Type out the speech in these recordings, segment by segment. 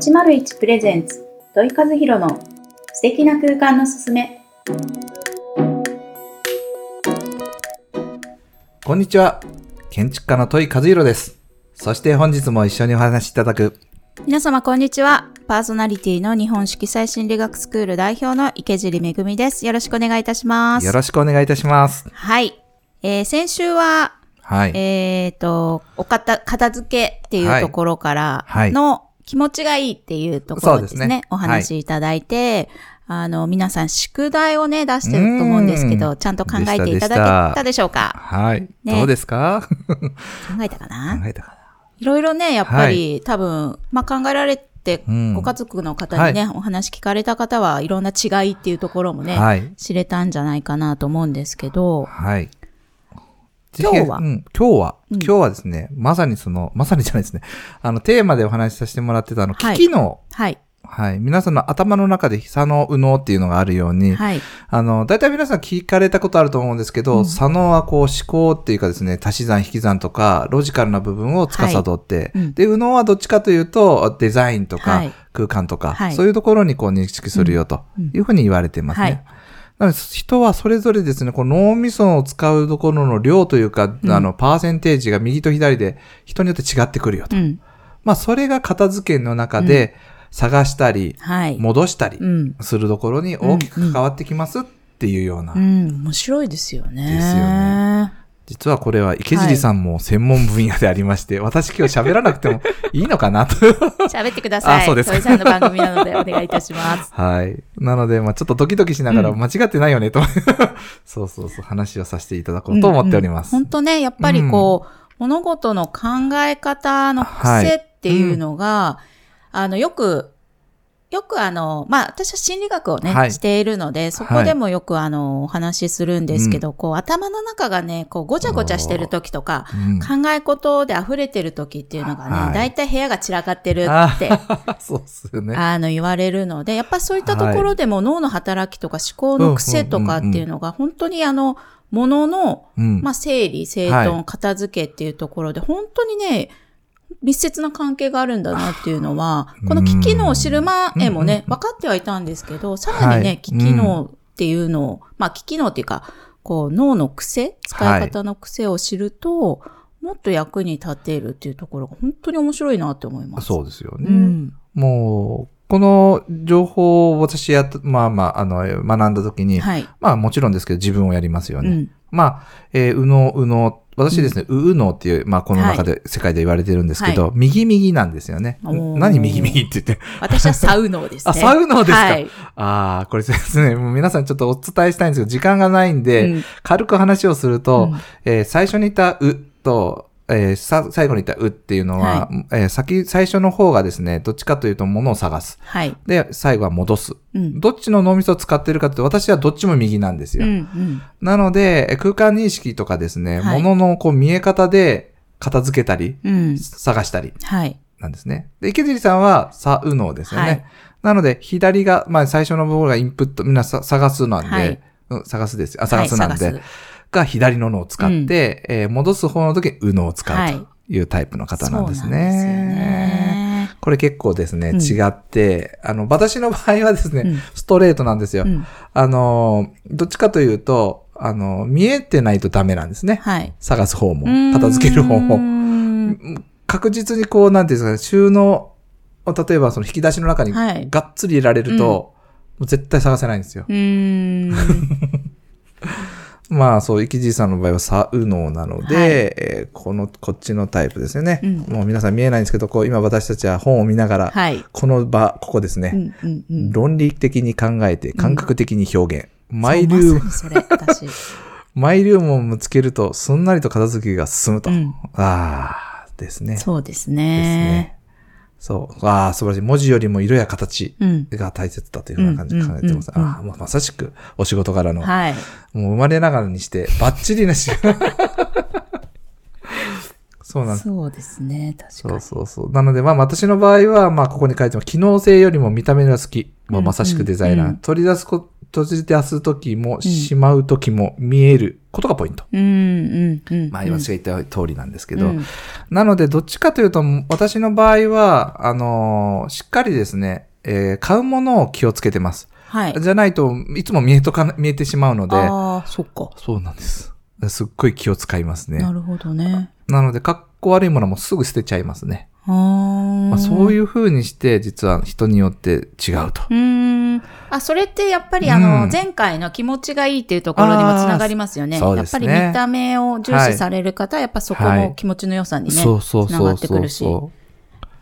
801プレゼンツ土井和弘の素敵な空間のすすめこんにちは。建築家の戸井和弘です。そして本日も一緒にお話しいただく、皆様こんにちは。パーソナリティの日本色彩心理学スクール代表の池尻めぐみです。よろしくお願いいたします。よろしくお願いいたします。はい。えー、先週は、はい。えっ、と、お片、片付けっていうところからはいの気持ちがいいっていうところですね。すね。お話しいただいて、あの、皆さん宿題をね、出してると思うんですけど、うん。ちゃんと考えていただけたでしょうか？はい。ね。どうですか？考えたかな？考えたかいろいろね、やっぱり、多分、まあ、考えられて、うん。ご家族の方にね、お話聞かれた方はいろんな違いっていうところもね、なはい。知れたんじゃないかなと思うんですけど、はい。今日は？うん、今日は、うん。今日はですね、まさにその、まさにじゃないですね。あの、テーマでお話しさせてもらってたあの、はい。機器の、はい、はい。皆さんの頭の中で左脳、右脳っていうのがあるように、はい、あの、大体皆さん聞かれたことあると思うんですけど、うん。左脳はこう思考っていうかですね、足し算引き算とか、ロジカルな部分を司って、はいうん。で、右脳はどっちかというと、デザインとか、はい。空間とか、はい。そういうところにこう認識するよとうん。いうふうに言われてますね。はいなので人はそれぞれですね、この脳みそを使うところの量というか、うん。あの、パーセンテージが右と左で人によって違ってくるよと。うん、まあ、それが片付けの中で探したり、はい、戻したりうん、するところに大きく関わってきますっていうような。うん、面白いですよね。ですよね実はこれは池尻さんも専門分野でありまして、私今日喋らなくてもいいのかなと。喋ってください。あそうですさんの番組なのでお願いいたします。はい。なので、まあちょっとドキドキしながらうん間違ってないよねと、そうそうそう話をさせていただこうと思っております。本当ね、やっぱりこう、物事の考え方の癖っていうのが、あの、よく、よくあの、まあ、私は心理学をね、はい。しているので、そこでもよくあの、お話しするんですけど、こう、頭の中がね、こう、ごちゃごちゃしてる時とか、うん。考え事で溢れてる時っていうのがね、はい。だいたい部屋が散らかってるって、あ そうっすよね。あの、言われるので、やっぱそういったところでも脳の働きとか思考の癖とかっていうのが、本当にあの、ものの、うん。まあ、整理、整は頓、片付けっていうところで、本当にね、密接な関係があるんだなっていうのは、この機器能を知る前もね、分かってはいたんですけど、さらにはいね、機器能っていうのを、まあ、機器能っていうか、こう、脳の癖、使い方の癖を知ると、もっと役に立てるっていうところが本当に面白いなって思います。そうですよね。うん。もう、この情報を私やっと、まあまあ、あの、学んだ時に、はい。まあもちろんですけど自分をやりますよね。うん。まあ、えー、右脳、右脳、私ですね、右脳っていう、まあこの中で、世界で言われてるんですけど、は右右なんですよね。何右右って言って。私はサウノーですね。あ、サウノですか、はい。ああ、これですね、もう皆さんちょっとお伝えしたいんですけど、時間がないんで、うん軽く話をすると、うんえー最初に言ったうと、えーさ最後に言ったうっていうのは、はえー先、最初の方がですね、どっちかというと物を探す。はい。で、最後は戻す。うん。どっちの脳みそを使ってるかって、私はどっちも右なんですよ。うん。うん。なので、え空間認識とかですね、はい物のこう見え方で片付けたり、うん。探したりはい。なんですね。で、池尻さんは、さ、うのですよね。はいなので、左が、まあ最初の部分がインプット、みんなさ探すなんで、はいうん、探すですよ。あ、探すなんで、はい探が左の脳を使って、えー戻す方の時にうのを使はいうというタイプの方なんですそうなんですよね。ね。これ結構ですね、うん違って、あの、私の場合はですね、うんストレートなんですよ。うんあの、どっちかというと、あの、見えてないとダメなんですね。はい。探す方も、片付ける方も。ん確実にこう、なんていうんですかね、収納を、例えばその引き出しの中にはいがっつり入れられると、もう絶対探せないんですよ。まあそう、池地さんの場合はサウノーなので、はいえーこの、こっちのタイプですよね。うんもう皆さん見えないんですけど、こう、今私たちは本を見ながら、はい。この場、ここですね、うんうんうん。論理的に考えて、感覚的に表現。マイそうルーム。マイルームを見つけると、すんなりと片付けが進むと。うんああ、ですね。そうですですねね。。そう。ああ、素晴らしい。文字よりも色や形うん。が大切だというふうな感じで考えてます。ああ、もうまさしくお仕事柄の、はい。もう生まれながらにして、バッチリなし。そうなんです。そうですね。確かそうに。そうそう。なので、まあ私の場合は、まあここに書いても、機能性よりも見た目が好き。まあ、まさしくデザイナー。うん取り出すこ、閉じ出すときも、しまうときも見えることがポイント。うん、うん、うん。まあ、私が言った通りなんですけど。うんなので、どっちかというと、私の場合は、あのーしっかりですね、えー買うものを気をつけてます。はい。じゃないといつも見えとかな、見えてしまうので、ああ、そっか。そうなんです。すっごい気を使いますね。なるほどね。なので、かっこ悪いものもすぐ捨てちゃいますね。まあ、そういう風にして、実は人によって違うと。うーん。あ、それってやっぱりあの、うん前回の気持ちがいいっていうところにもつながりますよね。あーそうやっぱり見た目を重視される方は、やっぱそこも気持ちの良さにね、そうそうつながってくるし。そ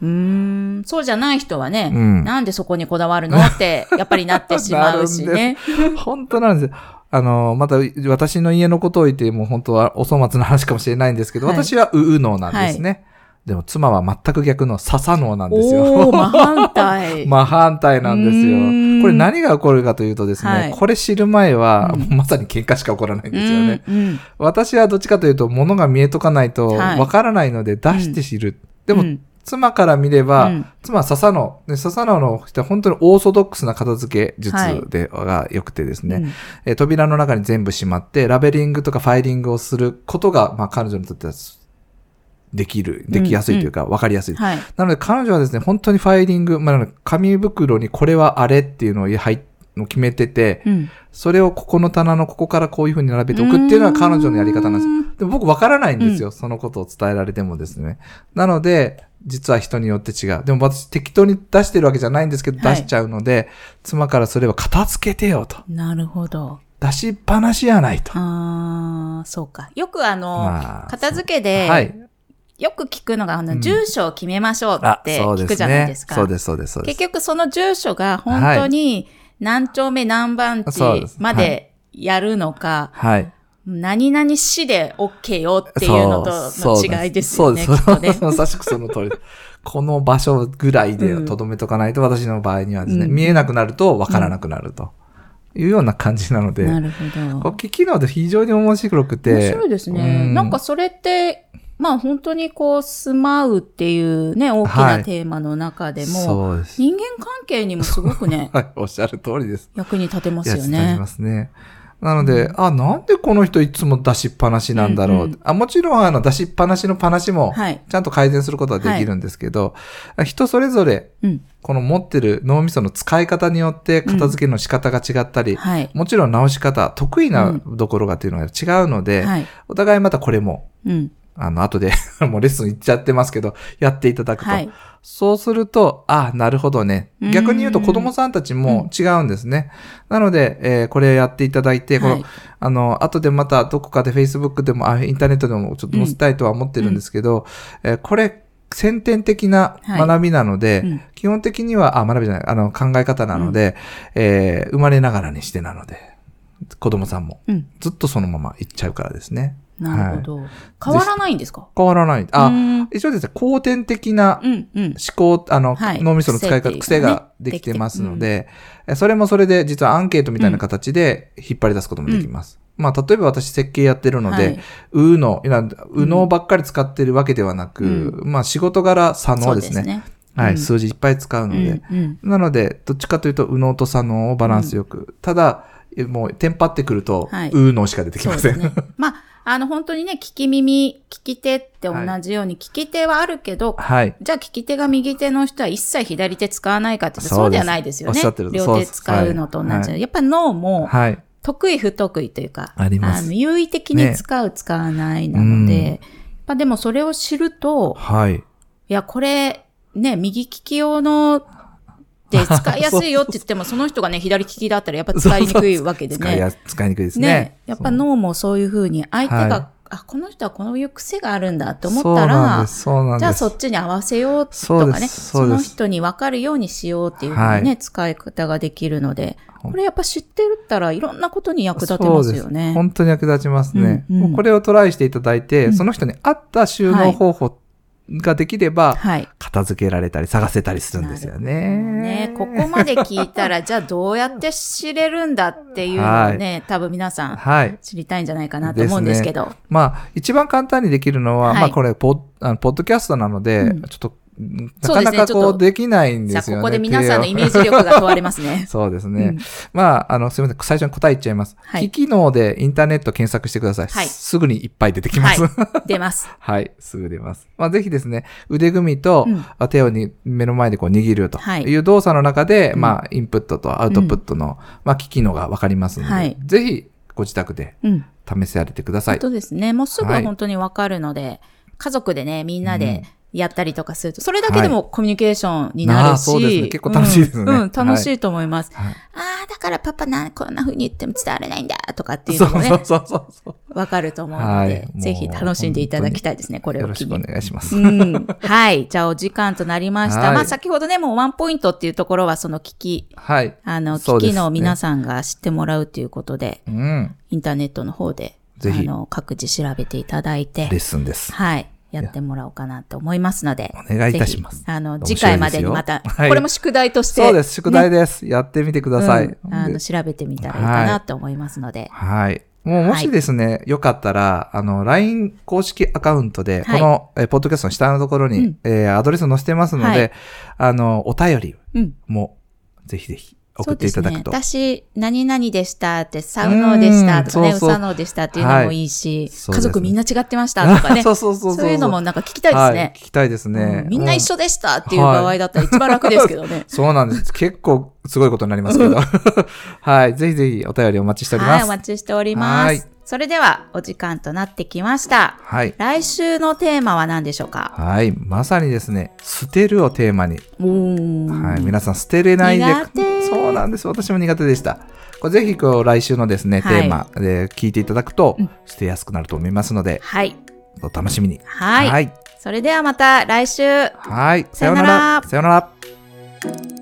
うーん。そうじゃない人はね、うんなんでそこにこだわるのって、やっぱりなってしまうしね。う。本当なんですよ。あの、また私の家のことを言っても本当はお粗末な話かもしれないんですけど、はい私はうう脳なんですね。でも妻は全く逆の笹脳なんですよ。真反対。真反対なんですよ。これ何が起こるかというとですね、はいこれ知る前は、うんまさに喧嘩しか起こらないんですよね。うんうん私はどっちかというと、物が見えとかないとはいわからないので出して知る。でも、うん妻から見れば、うん妻は笹野。で笹野の人は本当にオーソドックスな片付け術はいで、が良くてですね、うんえー扉の中に全部しまって、ラベリングとかファイリングをすることが、まあ彼女にとってはできる、できやすいというか、わかりやすい。はい。なので彼女はですね、本当にファイリング、まあ、紙袋にこれはあれっていうのを入っの決めてて、うんそれをここの棚のここからこういう風に並べておくっていうのは彼女のやり方なんですよ。でも僕わからないんですよ、そのことを伝えられてもですね。なので、実は人によって違う。でも私適当に出してるわけじゃないんですけど、はい出しちゃうので、妻からそれは片付けてよと。なるほど。出しっぱなしやないと。ああ、そうか。よくあの、まあ片付けで、はい。よく聞くのが、あの、うん住所を決めましょうって聞くじゃないですか。そうです、そうです、そうです。結局その住所が本当に何丁目何番地までやるのか、はい。何々市で OK よっていうのとの違いですよね、そうです。まさしくその通り。この場所ぐらいでうんとどめとかないと、私の場合にはですね、うん見えなくなると分からなくなるというような感じなので、なるほど。こう聞きので非常に面白くて。面白いですね。うんなんかそれって、まあ本当にこう住まうっていうね、大きはないテーマの中でも、そうです。人間関係にもすごくね、はい、おっしゃる通りです。役に立てますよねりま。すね。なので、あ、なんでこの人いつも出しっぱなしなんだろう？うんうんあもちろん、あの、出しっぱなしのパなしも、はい。ちゃんと改善することはできるんですけど、人それぞれ、うん。この持ってる脳みその使い方によって片付けの仕方が違ったり、はい。もちろん直し方、得意なところがっていうのが違うので、はい。お互いまたこれも、うん。あの、後で もうレッスン行っちゃってますけど、やっていただくと。はい。そうすると、あなるほどね。うん逆に言うと子供さんたちも違うんですね。なので、えーこれやっていただいて、このはいあの、後でまたどこかで Facebook でも、あインターネットでもちょっと載せたいとは思ってるんですけど、えーこれ、先天的な学びなので、うん基本的には、あ、学びじゃない、あの、考え方なので、えー生まれながらにしてなので、子供さんもうん。ずっとそのまま行っちゃうからですね。なるほど。変わらないんですか？変わらない。あ、うん一応ですね、後天的なうん、うん。思考、あの、はい脳みその使い方、癖ができてますので、えそれもそれで実はアンケートみたいな形で引っ張り出すこともできます。まあ、例えば私設計やってるので、はいうの、うのばっかり使ってるわけではなく、うまあ仕事柄、左そ脳ですね。すね。はい、うん数字いっぱい使うので。うんうんなので、どっちかというと、右脳と左脳をバランスよく。ただ、えもう、テンパってくると、はい右脳しか出てきません。ね。まあ、あの、本当にね、聞き耳、聞き手って同じように、聞き手はあるけど、はい。じゃあ聞き手が右手の人は一切左手使わないかってそうですそうではないですよね。両手使うのと同じ。はいやっぱ脳もはい。得意不得意というか、ありますの優位的に使う、使わないなので、うんやっぱでもそれを知ると、はい。いや、これ、ね、右利き用ので使いやすいよって言っても、その人がね、左利きだったらやっぱ使いにくいわけでね。使いや、使いにくいですね。ね、やっぱ脳もそういうふうに、相手が、はいあ、この人はこういう癖があるんだって思ったらなんで、す。そうなんです。じゃあそっちに合わせようとかね、すその人に分かるようにしようっていうふうにね、は使い方ができるので、これやっぱ知ってるったらいろんなことに役立てますよね。本当に役立ちますね。うんうんこれをトライしていただいて、うんその人に合った収納方法ができれば、はい。片付けられたり探せたりするんですよね。ね、ここまで聞いたら、じゃあどうやって知れるんだっていうのをね、多分皆さんはい。知りたいんじゃないかなと思うんですけど。まあ、一番簡単にできるのは、はいまあこれポッ、あのポッドキャストなので、うんちょっとなかなかこうできないんですよね。ここで皆さんのイメージ。ジ力が問われますね そうですね。うんまあ、あの、すみません。最初に答え言っちゃいます。はい機機能でインターネット検索してください。はいすぐにいっぱい出てきます。ははい出ます。い。すぐ出ます。まあ、ぜひですね、腕組みと、うんあ手をに目の前でこう握るとはいいう動作の中で、うんまあ、インプットとアウトプットの、まあ、機機能がわかりますので、はいぜひご自宅でうん。試せられてください。そうですね。もうすぐはい本当にわかるので、家族でね、みんなでやったりとかすると、それだけでもコミュニケーションになるし、あーそうですね結構楽しいですねうん、うん楽しいと思います。はいああ、だからパパな、こんな風に言っても伝われないんだとかっていうのもね、そうそうそう。わかると思うので、はいぜひ楽しんでいただきたいですね、これよろしくお。願いします。うん。はい。じゃあ、お時間となりました。はいまあ、先ほどね、もうワンポイントっていうところは、その機器、はい。あの、そうですね機器の皆さんが知ってもらうということで、うん。インターネットの方で、ぜひあの、各自調べていただいてレッ、スンです。はい。やってもらおうかなと思いますので。お願いいたしますあの、次回までにまた、これも宿題として。そうです。宿題ねです。やってみてください。うんあの、で調べてみたらいいかなと思いますので。はい。もうもしですね、よかったら、あの、LINE 公式アカウントで、はいこの、えーポッドキャストの下のところに、うんえーアドレス載せてますので、はいあの、お便りうん。も、ぜひぜひ送っていただくと。そうですね、私、何々でしたって、サウノーでしたとかね、うんそうそうウサノーでしたっていうのもいいし、はいね家族みんな違ってましたとかね。そうそうそうそう。いうのもなんか聞きたいですはいね。聞きたいですね。うんみんな一緒。緒でしたっていう場合だったら一番楽ですけどねそうなんです。結構すごいことになりますけど。はい。ぜひぜひお便りお待ちしておりはい、おます。待ちしておりまはいす。それでは、お時間となってきました。はい。来週のテーマは何でしょうか？はい。まさにですね、捨てるをテーマに。はい。皆さん捨てれないで苦手。なんです。私も苦手でした。これぜひこう来週のですね、はいテーマで聞いていただくとうん、捨てやすくなると思いますので、はい。お楽しみに。はい。はい。それではまた来週。はい。さよならさよなら。